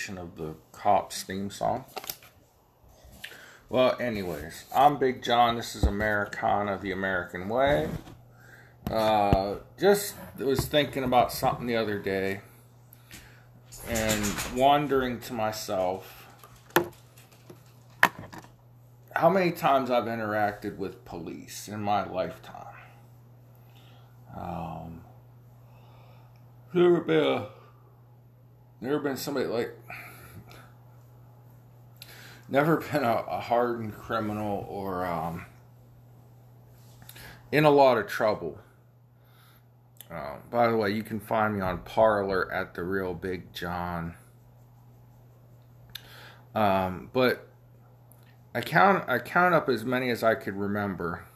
rendition of the Cops theme song. Well, anyways, I'm Big John. This is Americana, the American way. Uh, just was thinking about something the other day and wondering to myself how many times I've interacted with police in my lifetime. Um, there have been a never been somebody like never been a, a hardened criminal or um, in a lot of trouble. Uh, by the way, you can find me on Parler at the Real Big John. Um, but I count I count up as many as I could remember,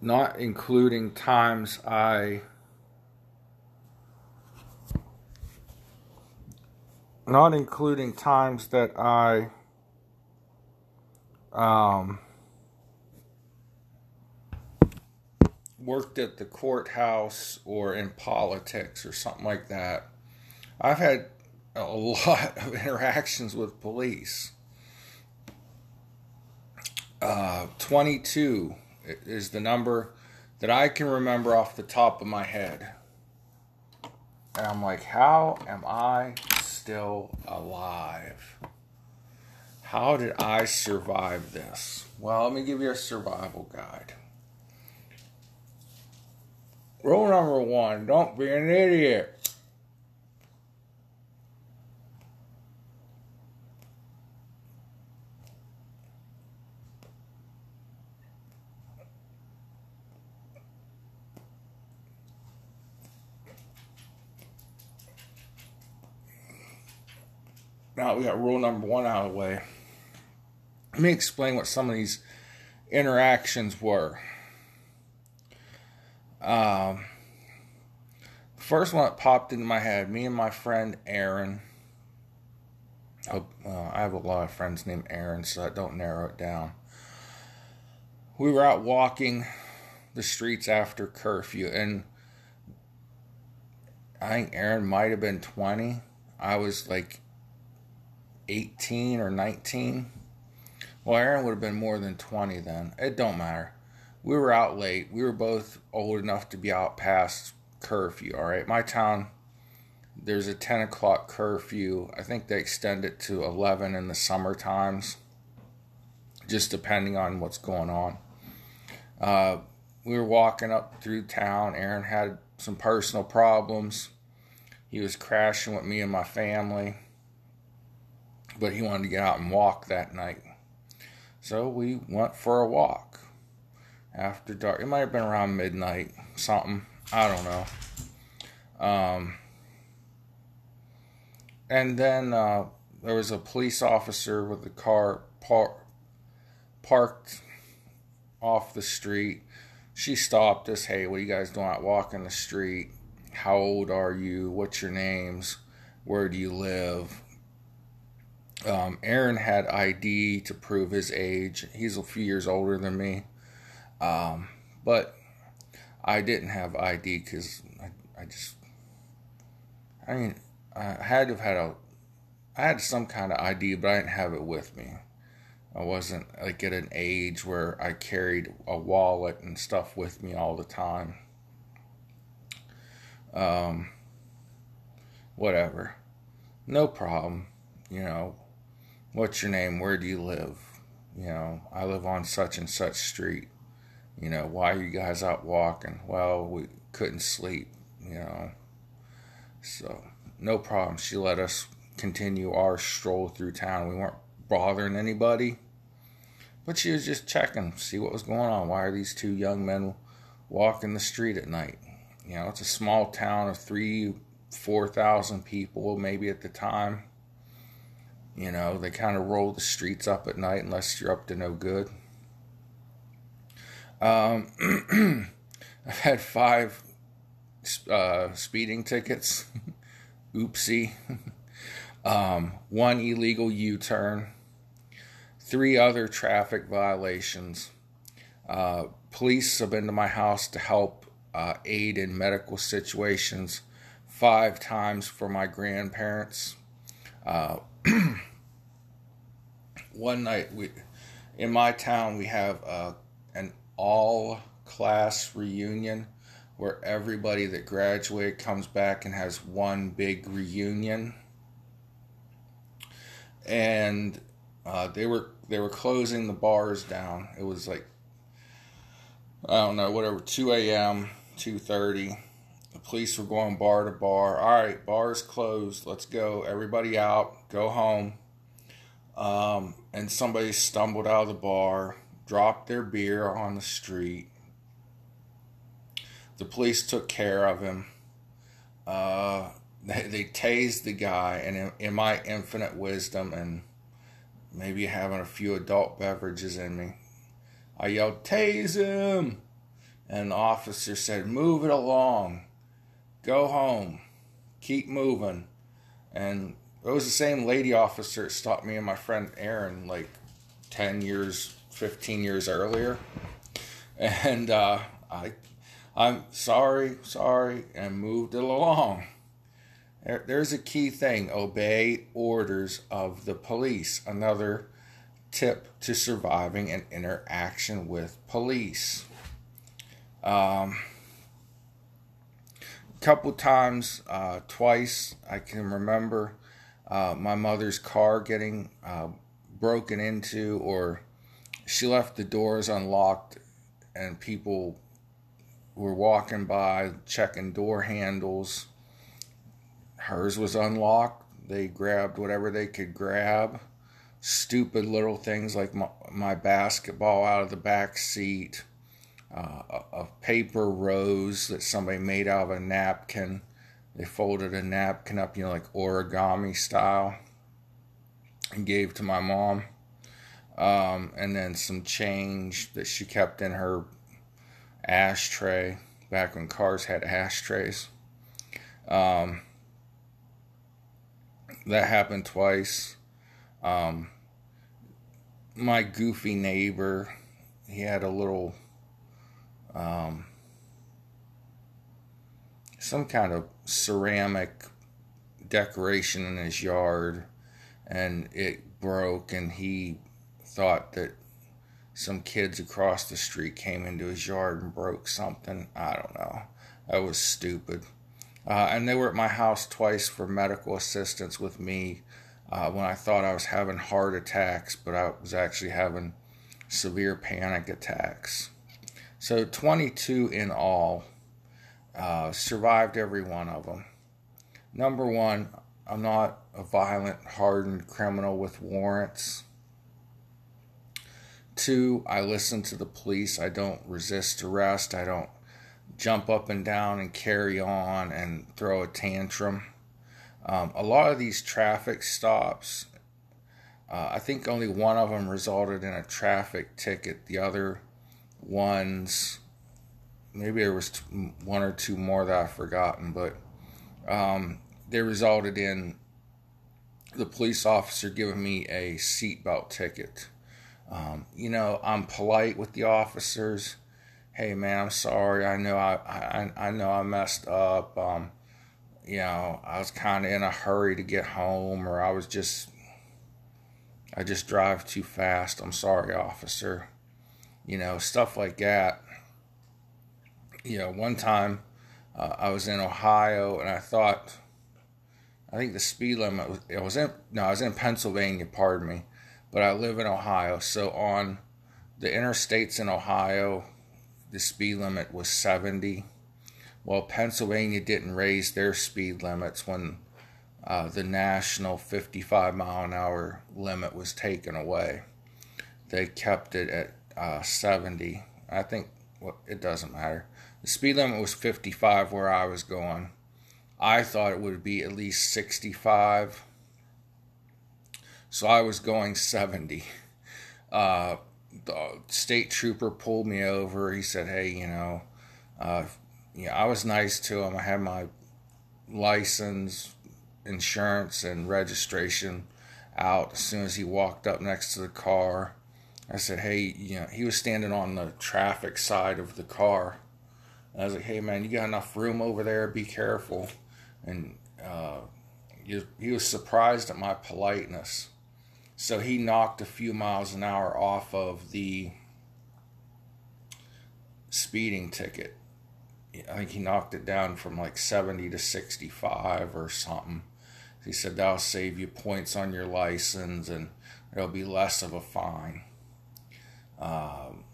not including times I not including times that I um, worked at the courthouse or in politics or something like that. I've had a lot of interactions with police. Uh, 22 is the number that I can remember off the top of my head. And I'm like, how am I still alive. How did I survive this? Well, let me give you a survival guide. Rule number one don't be an idiot. Now we got rule number one out of the way. Let me explain what some of these interactions were. Um, first one that popped into my head, me and my friend Aaron. Uh, I have a lot of friends named Aaron, so I don't narrow it down. We were out walking the streets after curfew, and I think Aaron might have been 20. I was like 18 or 19. Well, Aaron would have been more than 20 then. It don't matter. We were out late. We were both old enough to be out past curfew, all right? My town, there's a 10 o'clock curfew. I think they extend it to 11 in the summer times, just depending on what's going on. Uh, we were walking up through town. Aaron had some personal problems. He was crashing with me and my family but he wanted to get out and walk that night. So we went for a walk after dark. It might have been around midnight, something. I don't know. Um, and then uh, there was a police officer with a car par- parked off the street. She stopped us. Hey, what are you guys doing out walking the street? How old are you? What's your names? Where do you live? Um, Aaron had ID to prove his age. He's a few years older than me. Um, but I didn't have ID because I, I just, I mean, I had to have had a, I had some kind of ID, but I didn't have it with me. I wasn't like at an age where I carried a wallet and stuff with me all the time. Um, whatever. No problem. You know, what's your name? Where do you live? You know, I live on such and such street. You know, why are you guys out walking? Well, we couldn't sleep, you know. So, no problem. She let us continue our stroll through town. We weren't bothering anybody. But she was just checking, see what was going on. Why are these two young men walking the street at night? You know, it's a small town of three, four thousand people, maybe at the time. You know, they kind of roll the streets up at night unless you're up to no good. Um, I've had five uh, speeding tickets. Oopsie. um, one illegal U turn. Three other traffic violations. Uh, police have been to my house to help uh, aid in medical situations five times for my grandparents. Uh, one night we in my town we have uh, an all class reunion where everybody that graduated comes back and has one big reunion. And uh, they were they were closing the bars down. It was like i don't know whatever 2 a.m 2.30 the police were going bar to bar all right bars closed let's go everybody out go home um, and somebody stumbled out of the bar, dropped their beer on the street. The police took care of him. Uh, they, they tased the guy, and in, in my infinite wisdom and maybe having a few adult beverages in me, I yelled, Tase him! And the officer said, Move it along. Go home. Keep moving. And it was the same lady officer that stopped me and my friend Aaron like 10 years, 15 years earlier. And uh, I, I'm sorry, sorry, and moved it along. There's a key thing obey orders of the police. Another tip to surviving an interaction with police. Um, couple times, uh, twice I can remember uh, my mother's car getting uh, broken into, or she left the doors unlocked and people were walking by checking door handles. Hers was unlocked. They grabbed whatever they could grab. Stupid little things like my, my basketball out of the back seat, uh, a, paper rose that somebody made out of a napkin they folded a napkin up, you know, like origami style, and gave to my mom. Um, and then some change that she kept in her ashtray back when cars had ashtrays. Um, that happened twice. Um, my goofy neighbor, he had a little um, some kind of ceramic decoration in his yard and it broke and he thought that some kids across the street came into his yard and broke something. I don't know. That was stupid. Uh, and they were at my house twice for medical assistance with me uh, when I thought I was having heart attacks, but I was actually having severe panic attacks. So 22 in all. Uh, survived every one of them. Number one, I'm not a violent, hardened criminal with warrants. Two, I listen to the police. I don't resist arrest. I don't jump up and down and carry on and throw a tantrum. Um, a lot of these traffic stops, uh, I think only one of them resulted in a traffic ticket. The other ones maybe there was one or two more that I've forgotten, but um, they resulted in the police officer giving me a seatbelt ticket. Um, you know, I'm polite with the officers. Hey, man, I'm sorry. I know I I, I know I messed up. Um, you know, I was kind of in a hurry to get home, or I was just I just drive too fast. I'm sorry, officer. You know, stuff like that you know, one time uh, I was in Ohio and I thought, I think the speed limit was, it was in, no, I was in Pennsylvania, pardon me, but I live in Ohio. So on the interstates in Ohio, the speed limit was 70. Well, Pennsylvania didn't raise their speed limits when uh, the national 55 mile an hour limit was taken away. They kept it at uh, 70. I think well, it doesn't matter. The speed limit was 55 where I was going. I thought it would be at least 65. So I was going 70. Uh, the state trooper pulled me over. He said, "Hey, you know, uh, yeah, I was nice to him. I had my license, insurance, and registration out as soon as he walked up next to the car. I said, "Hey, you know," he was standing on the traffic side of the car. I was like, hey man, you got enough room over there? Be careful. and uh, he, he was surprised at my politeness. So he knocked a few miles an hour off of the speeding ticket. I think he knocked it down from like 70 to 65 or something. He said that'll save you points on your license and there'll be less of a fine. Um,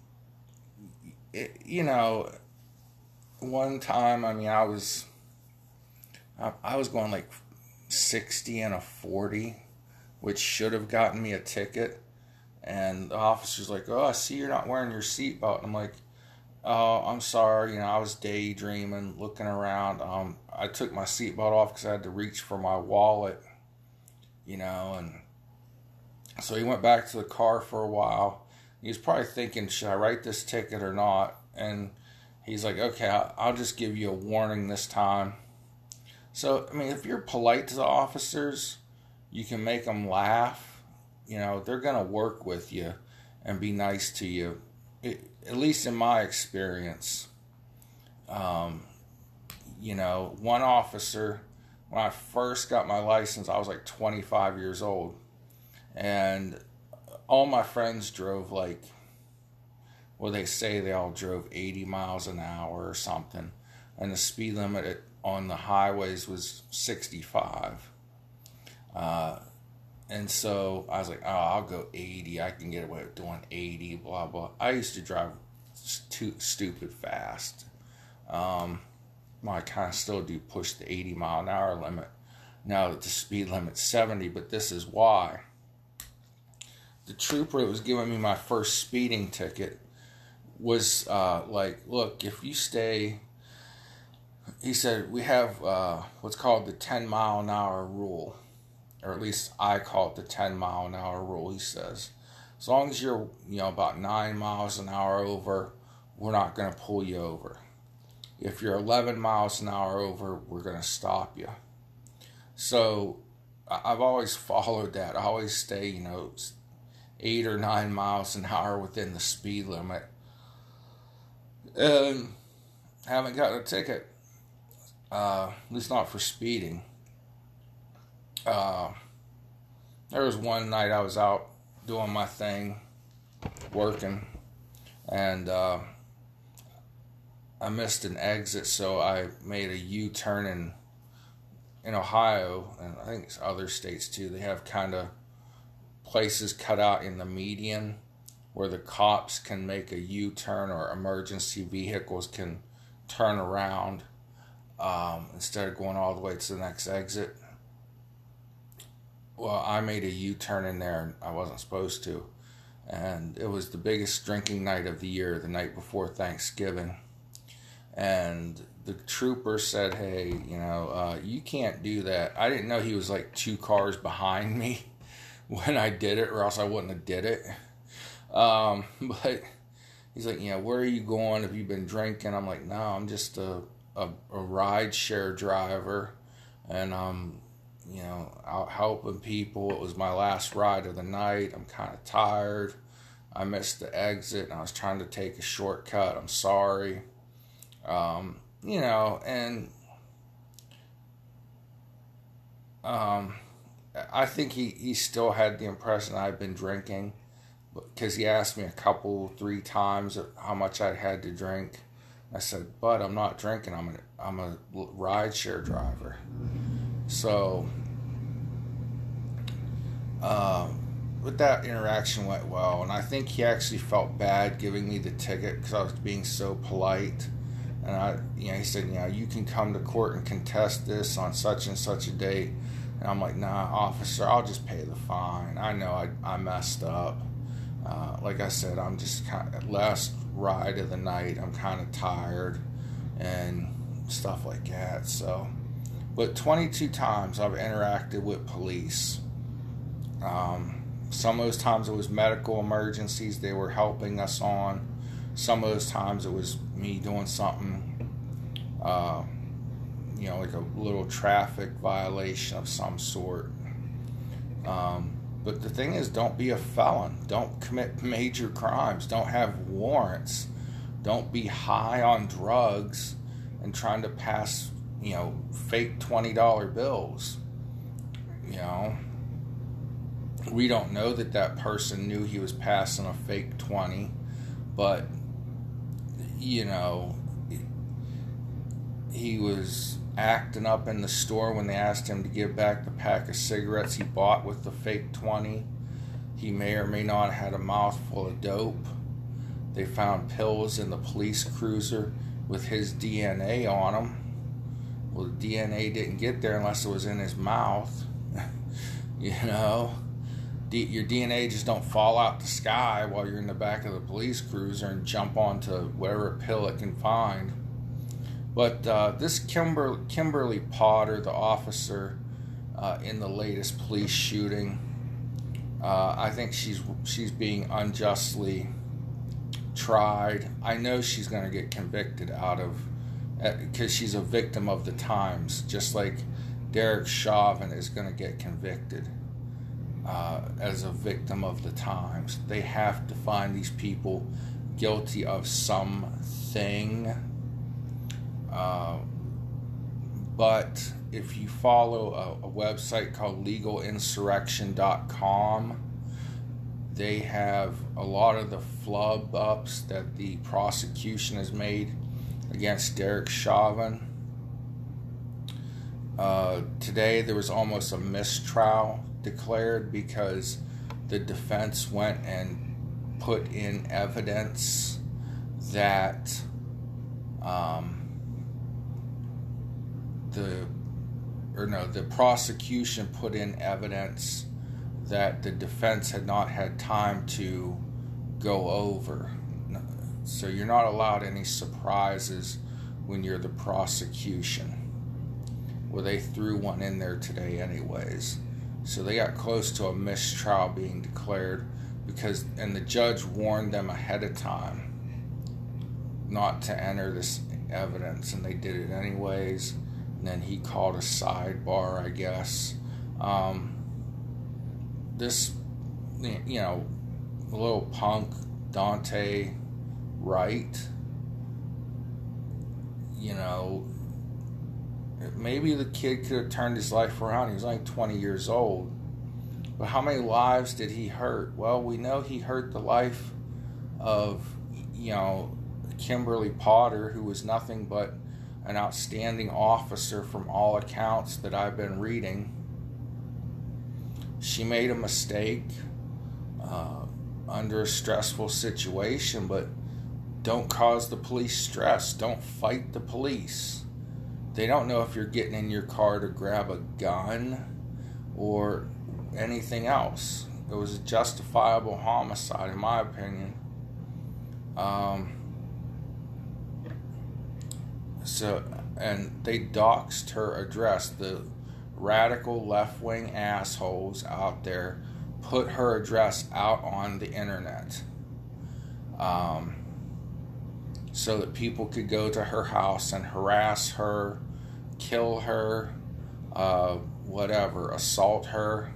it, you know, one time, I mean, I was, I, I was going like 60 and a 40, which should have gotten me a ticket. And the officer's like, "Oh, I see you're not wearing your seatbelt." I'm like, "Oh, I'm sorry. You know, I was daydreaming, looking around. Um, I took my seatbelt off because I had to reach for my wallet. You know, and so he went back to the car for a while. He was probably thinking, should I write this ticket or not? And he's like, okay, I'll just give you a warning this time. So, I mean, if you're polite to the officers, you can make them laugh. You know, they're going to work with you and be nice to you. It, at least in my experience. Um, you know, one officer, when I first got my license, I was like 25 years old. And all my friends drove like well they say they all drove 80 miles an hour or something and the speed limit on the highways was 65 uh, and so i was like oh i'll go 80 i can get away with doing 80 blah blah. I used to drive too stupid fast. Um, i kind of still do push the 80 mile an hour limit now that the speed limit's 70 but this is why the trooper that was giving me my first speeding ticket was uh, like, look, if you stay, he said, we have uh, what's called the 10 mile an hour rule, or at least I call it the 10 mile an hour rule, he says. As long as you're, you know, about nine miles an hour over, we're not going to pull you over. If you're 11 miles an hour over, we're going to stop you. So I've always followed that. I always stay, you know, eight or nine miles an hour within the speed limit. And haven't gotten a ticket, uh, at least not for speeding. Uh, there was one night I was out doing my thing, working, and uh, I missed an exit, so I made a U turn in in Ohio, and I think it's other states too. They have kind of places cut out in the median where the cops can make a U turn or emergency vehicles can turn around um, instead of going all the way to the next exit. Well, I made a U turn in there and I wasn't supposed to. And it was the biggest drinking night of the year, the night before Thanksgiving. And the trooper said, Hey, you know, uh, you can't do that. I didn't know he was like two cars behind me when I did it, or else I wouldn't have did it. Um, but he's like, yeah, where are you going? Have you been drinking? I'm like, no, I'm just a a, a ride share driver, and I'm you know out helping people. It was my last ride of the night. I'm kind of tired. I missed the exit, and I was trying to take a shortcut. I'm sorry. Um, you know, and um, I think he, he still had the impression I'd been drinking because he asked me a couple, three times how much I'd had to drink. I said, but I'm not drinking. I'm a, I'm a ride share driver. So, um, but that interaction went well, and I think he actually felt bad giving me the ticket because I was being so polite. And I, you know, he said, you know, you can come to court and contest this on such and such a date. And I'm like, nah, officer, I'll just pay the fine. I know I, I messed up. Uh, like I said, I'm just kind of last ride of the night. I'm kind of tired and stuff like that. So, but 22 times I've interacted with police. Um, some of those times it was medical emergencies they were helping us on. Some of those times it was me doing something. Uh, you know, like a little traffic violation of some sort. Um, but the thing is, don't be a felon. Don't commit major crimes. Don't have warrants. Don't be high on drugs and trying to pass you know, fake $20 bills. You know, we don't know that that person knew he was passing a fake 20, but, you know, he was acting up in the store when they asked him to give back the pack of cigarettes he bought with the fake 20. He may or may not have had a mouthful of dope. They found pills in the police cruiser with his DNA on them. Well, the DNA didn't get there unless it was in his mouth. you know, D- your DNA just don't fall out the sky while you're in the back of the police cruiser and jump onto whatever pill it can find. But uh, this Kimber- Kimberly Potter, the officer uh, in the latest police shooting, uh, I think she's she's being unjustly tried. I know she's going to get convicted out of because uh, she's a victim of the times, just like Derek Chauvin is going to get convicted uh, as a victim of the times. They have to find these people guilty of something. Uh, but if you follow a, a website called legalinsurrection.com, they have a lot of the flub ups that the prosecution has made against Derek Chauvin. Uh, today there was almost a mistrial declared because the defense went and put in evidence that um, the or no the prosecution put in evidence that the defense had not had time to go over so you're not allowed any surprises when you're the prosecution. Well, they threw one in there today, anyways. So they got close to a mistrial being declared because, and the judge warned them ahead of time not to enter this evidence, and they did it anyways. Then he called a sidebar, I guess. Um, this, you know, little punk Daunte Wright, you know, maybe the kid could have turned his life around. He was only 20 years old. But how many lives did he hurt? Well, we know he hurt the life of, you know, Kimberly Potter, who was nothing but an outstanding officer from all accounts that I've been reading. She made a mistake uh, under a stressful situation, but don't cause the police stress. Don't fight the police. They don't know if you're getting in your car to grab a gun or anything else. It was a justifiable homicide, in my opinion. Um, so, and they doxed her address. The radical left wing assholes out there put her address out on the internet. Um, so that people could go to her house and harass her, kill her, uh, whatever, assault her,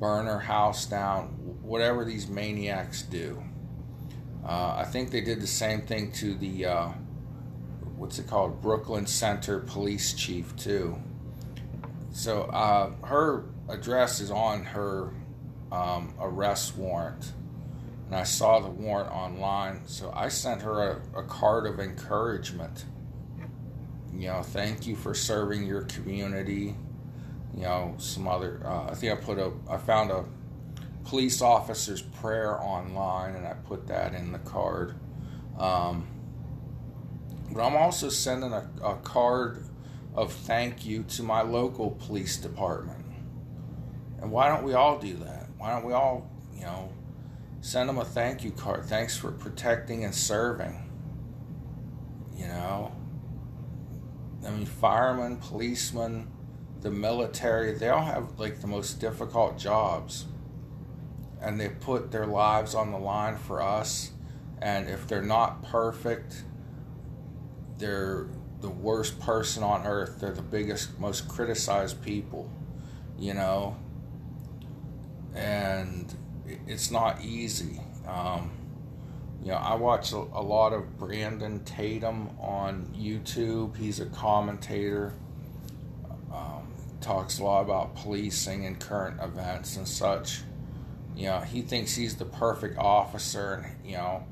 burn her house down, whatever these maniacs do. Uh, I think they did the same thing to the, uh, what's it called, Brooklyn Center police chief, too. So uh, her address is on her um, arrest warrant and I saw the warrant online, so I sent her a, a card of encouragement. You know, thank you for serving your community. You know, some other. Uh, I think I put a. I found a police officer's prayer online, and I put that in the card. Um, but I'm also sending a, a card of thank you to my local police department. And why don't we all do that? Why don't we all, you know, Send them a thank you card. Thanks for protecting and serving. You know? I mean, firemen, policemen, the military, they all have like the most difficult jobs. And they put their lives on the line for us. And if they're not perfect, they're the worst person on earth. They're the biggest, most criticized people, you know? And it's not easy. Um, you know, I watch a, lot of Brandon Tatum on YouTube. He's a commentator. talks a lot about policing and current events and such. You know, he thinks he's the perfect officer, and you know,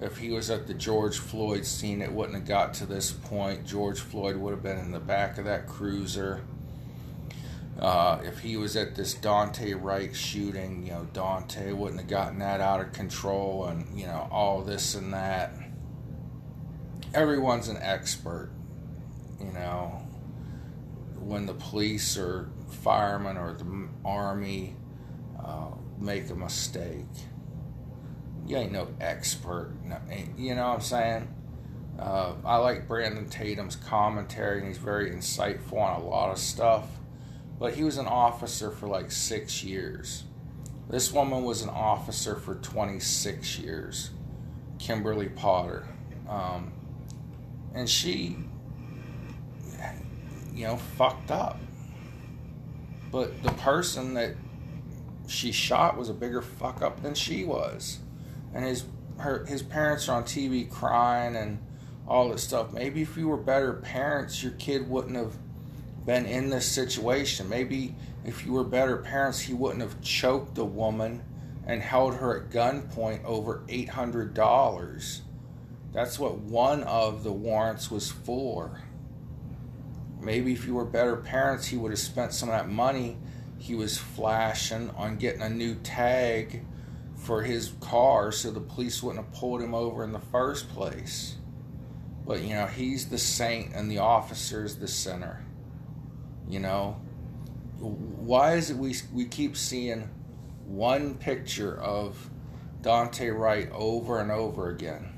if he was at the George Floyd scene, it wouldn't have got to this point. George Floyd would have been in the back of that cruiser. Uh, if he was at this Daunte Wright shooting, you know, Daunte wouldn't have gotten that out of control and, you know, all this and that. Everyone's an expert, you know. When the police or firemen or the army uh, make a mistake, you ain't no expert. No, you know what I'm saying? Uh, I like Brandon Tatum's commentary, and he's very insightful on a lot of stuff but he was an officer for like six years. This woman was an officer for 26 years, Kimberly Potter. Um, and she, you know, fucked up. But the person that she shot was a bigger fuck up than she was. And his her his parents are on TV crying and all this stuff. Maybe if you were better parents, your kid wouldn't have been in this situation. Maybe if you were better parents, he wouldn't have choked a woman and held her at gunpoint over $800. That's what one of the warrants was for. Maybe if you were better parents, he would have spent some of that money he was flashing on getting a new tag for his car so the police wouldn't have pulled him over in the first place. But you know, he's the saint and the officer's the sinner. You know, why is it we we keep seeing one picture of Daunte Wright over and over again?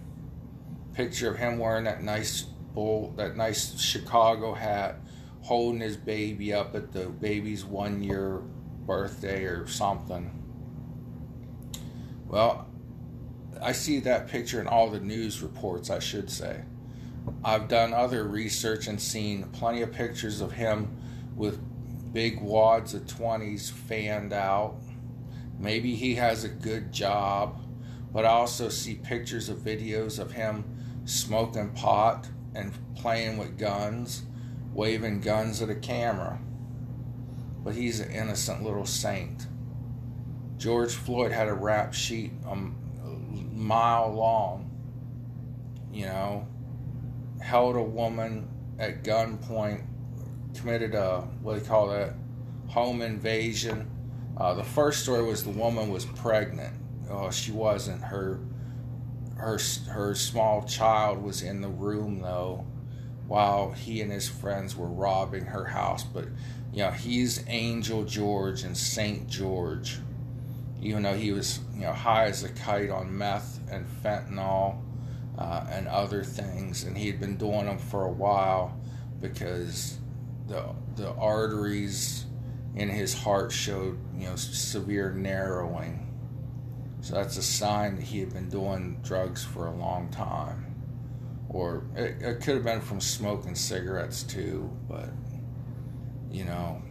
Picture of him wearing that nice bull, that nice Chicago hat, holding his baby up at the baby's one year birthday or something. Well, I see that picture in all the news reports, I should say. I've done other research and seen plenty of pictures of him with big wads of 20s fanned out. Maybe he has a good job, but I also see pictures of videos of him smoking pot and playing with guns, waving guns at a camera. But he's an innocent little saint. George Floyd had a rap sheet a mile long, you know, held a woman at gunpoint committed a what do they call that home invasion. Uh, the first story was the woman was pregnant. Oh, she wasn't. Her her her small child was in the room though, while he and his friends were robbing her house. But you know he's Angel George and Saint George, even though he was you know high as a kite on meth and fentanyl uh, and other things, and he had been doing them for a while because the the arteries in his heart showed you know severe narrowing. So that's a sign that he had been doing drugs for a long time. Or it, it could have been from smoking cigarettes too, but you know.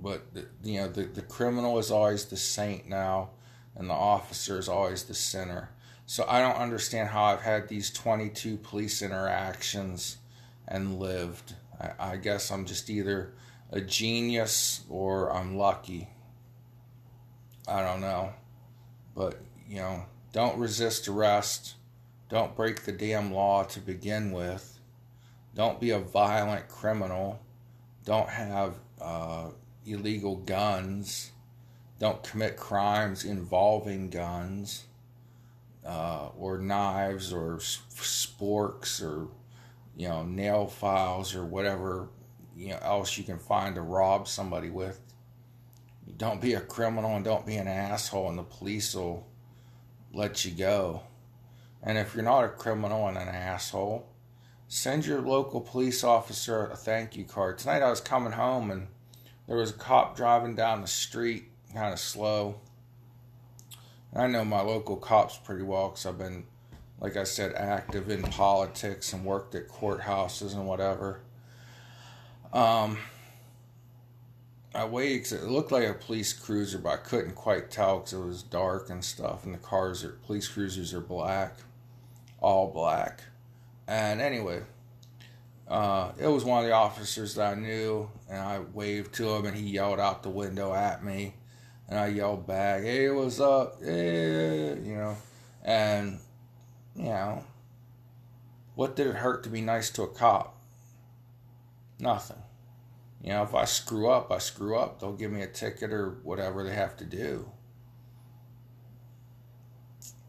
But the, you know the, the criminal is always the saint now, and the officer is always the sinner. So I don't understand how I've had these 22 police interactions and lived. I, I guess I'm just either a genius or I'm lucky. I don't know. But, you know, don't resist arrest. Don't break the damn law to begin with. Don't be a violent criminal. Don't have uh, illegal guns. Don't commit crimes involving guns uh, or knives or sporks or you know nail files or whatever you know else you can find to rob somebody with. Don't be a criminal and don't be an asshole, and the police will let you go. And if you're not a criminal and an asshole, send your local police officer a thank you card. Tonight I was coming home and there was a cop driving down the street kind of slow I know my local cops pretty well because I've been, like I said, active in politics and worked at courthouses and whatever. Um, I waited because it looked like a police cruiser, but I couldn't quite tell because it was dark and stuff. And the cars are police cruisers are black, all black. And anyway, Uh, it was one of the officers that I knew, and I waved to him, and he yelled out the window at me, and I yelled back, "Hey, what's up?" Hey, you know, and you know, what did it hurt to be nice to a cop? Nothing. You know, if I screw up, I screw up. They'll give me a ticket or whatever they have to do.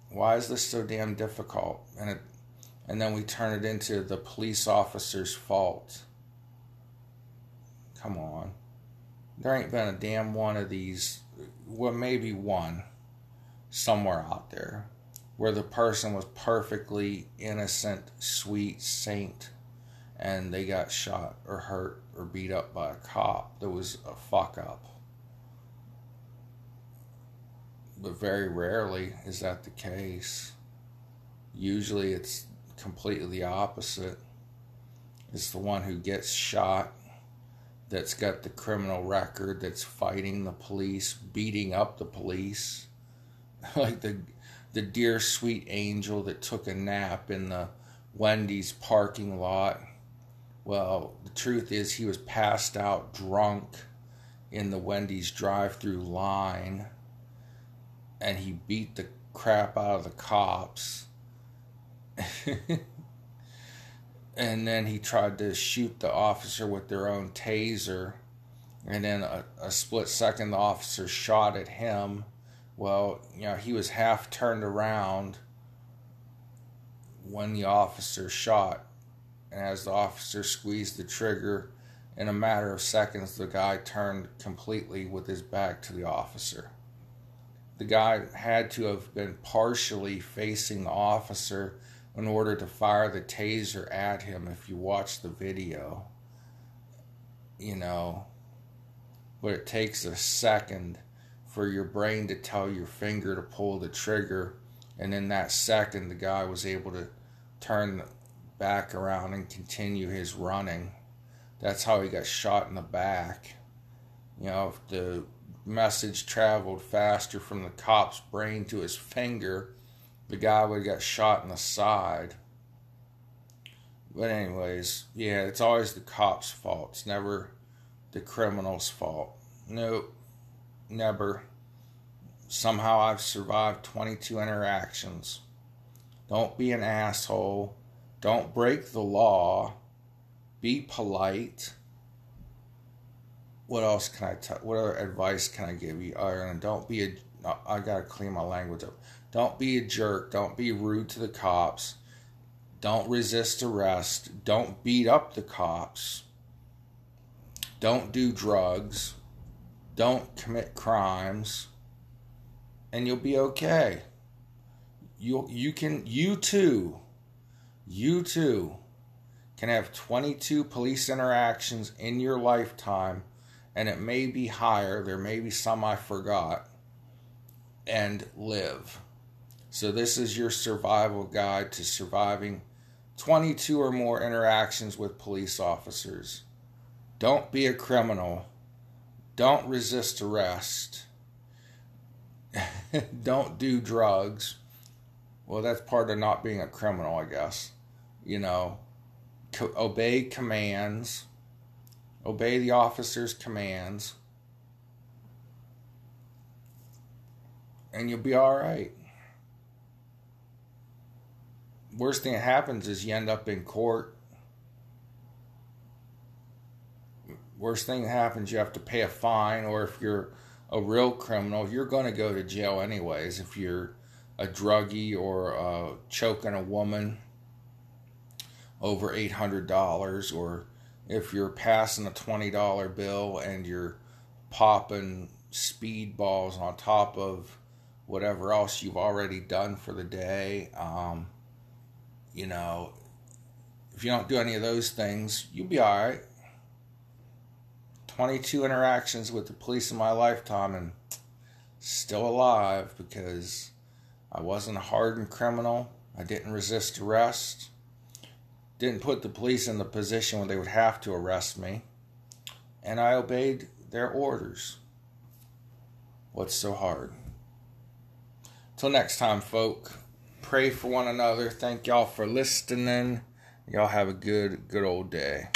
Why is this so damn difficult? And it, and then we turn it into the police officer's fault. Come on. There ain't been a damn one of these, well, maybe one somewhere out there where the person was perfectly innocent, sweet saint, and they got shot or hurt or beat up by a cop. There was a fuck up. But very rarely is that the case. Usually it's completely opposite. is the one who gets shot that's got the criminal record that's fighting the police, beating up the police. like the the dear sweet angel that took a nap in the Wendy's parking lot. Well, the truth is, he was passed out drunk in the Wendy's drive through line and he beat the crap out of the cops. and then he tried to shoot the officer with their own taser. And then a, a split second, the officer shot at him well, you know, he was half turned around when the officer shot. And as the officer squeezed the trigger, in a matter of seconds, the guy turned completely with his back to the officer. The guy had to have been partially facing the officer in order to fire the taser at him if you watch the video. You know, but it takes a second for your brain to tell your finger to pull the trigger. And in that second, the guy was able to turn back around and continue his running. That's how he got shot in the back. You know, if the message traveled faster from the cop's brain to his finger, the guy would have got shot in the side. But, anyways, yeah, it's always the cop's fault. It's never the criminal's fault. Nope, never. Somehow I've survived 22 interactions. Don't be an asshole. Don't break the law. Be polite. What else can I tell? What other advice can I give you? Ireland, don't be a. I gotta clean my language up. Don't be a jerk. Don't be rude to the cops. Don't resist arrest. Don't beat up the cops. Don't do drugs. Don't commit crimes and you'll be okay. You you can you too, you too, can have 22 police interactions in your lifetime, and it may be higher. There may be some I forgot, and live. So this is your survival guide to surviving 22 or more interactions with police officers. Don't be a criminal. Don't resist arrest don't do drugs. Well, that's part of not being a criminal, I guess. You know, co- obey commands, obey the officer's commands, and you'll be all right. Worst thing that happens is you end up in court. Worst thing that happens, you have to pay a fine, or if you're a real criminal, you're going to go to jail anyways. If you're a druggie or uh, choking a woman over $800, or if you're passing a $20 bill and you're popping speed balls on top of whatever else you've already done for the day, um, you know, if you don't do any of those things, you'll be all right. 22 interactions with the police in my lifetime and still alive because I wasn't a hardened criminal. I didn't resist arrest. Didn't put the police in the position where they would have to arrest me. And I obeyed their orders. What's so hard? Till next time, folk. Pray for one another. Thank y'all for listening. Y'all have a good, good old day.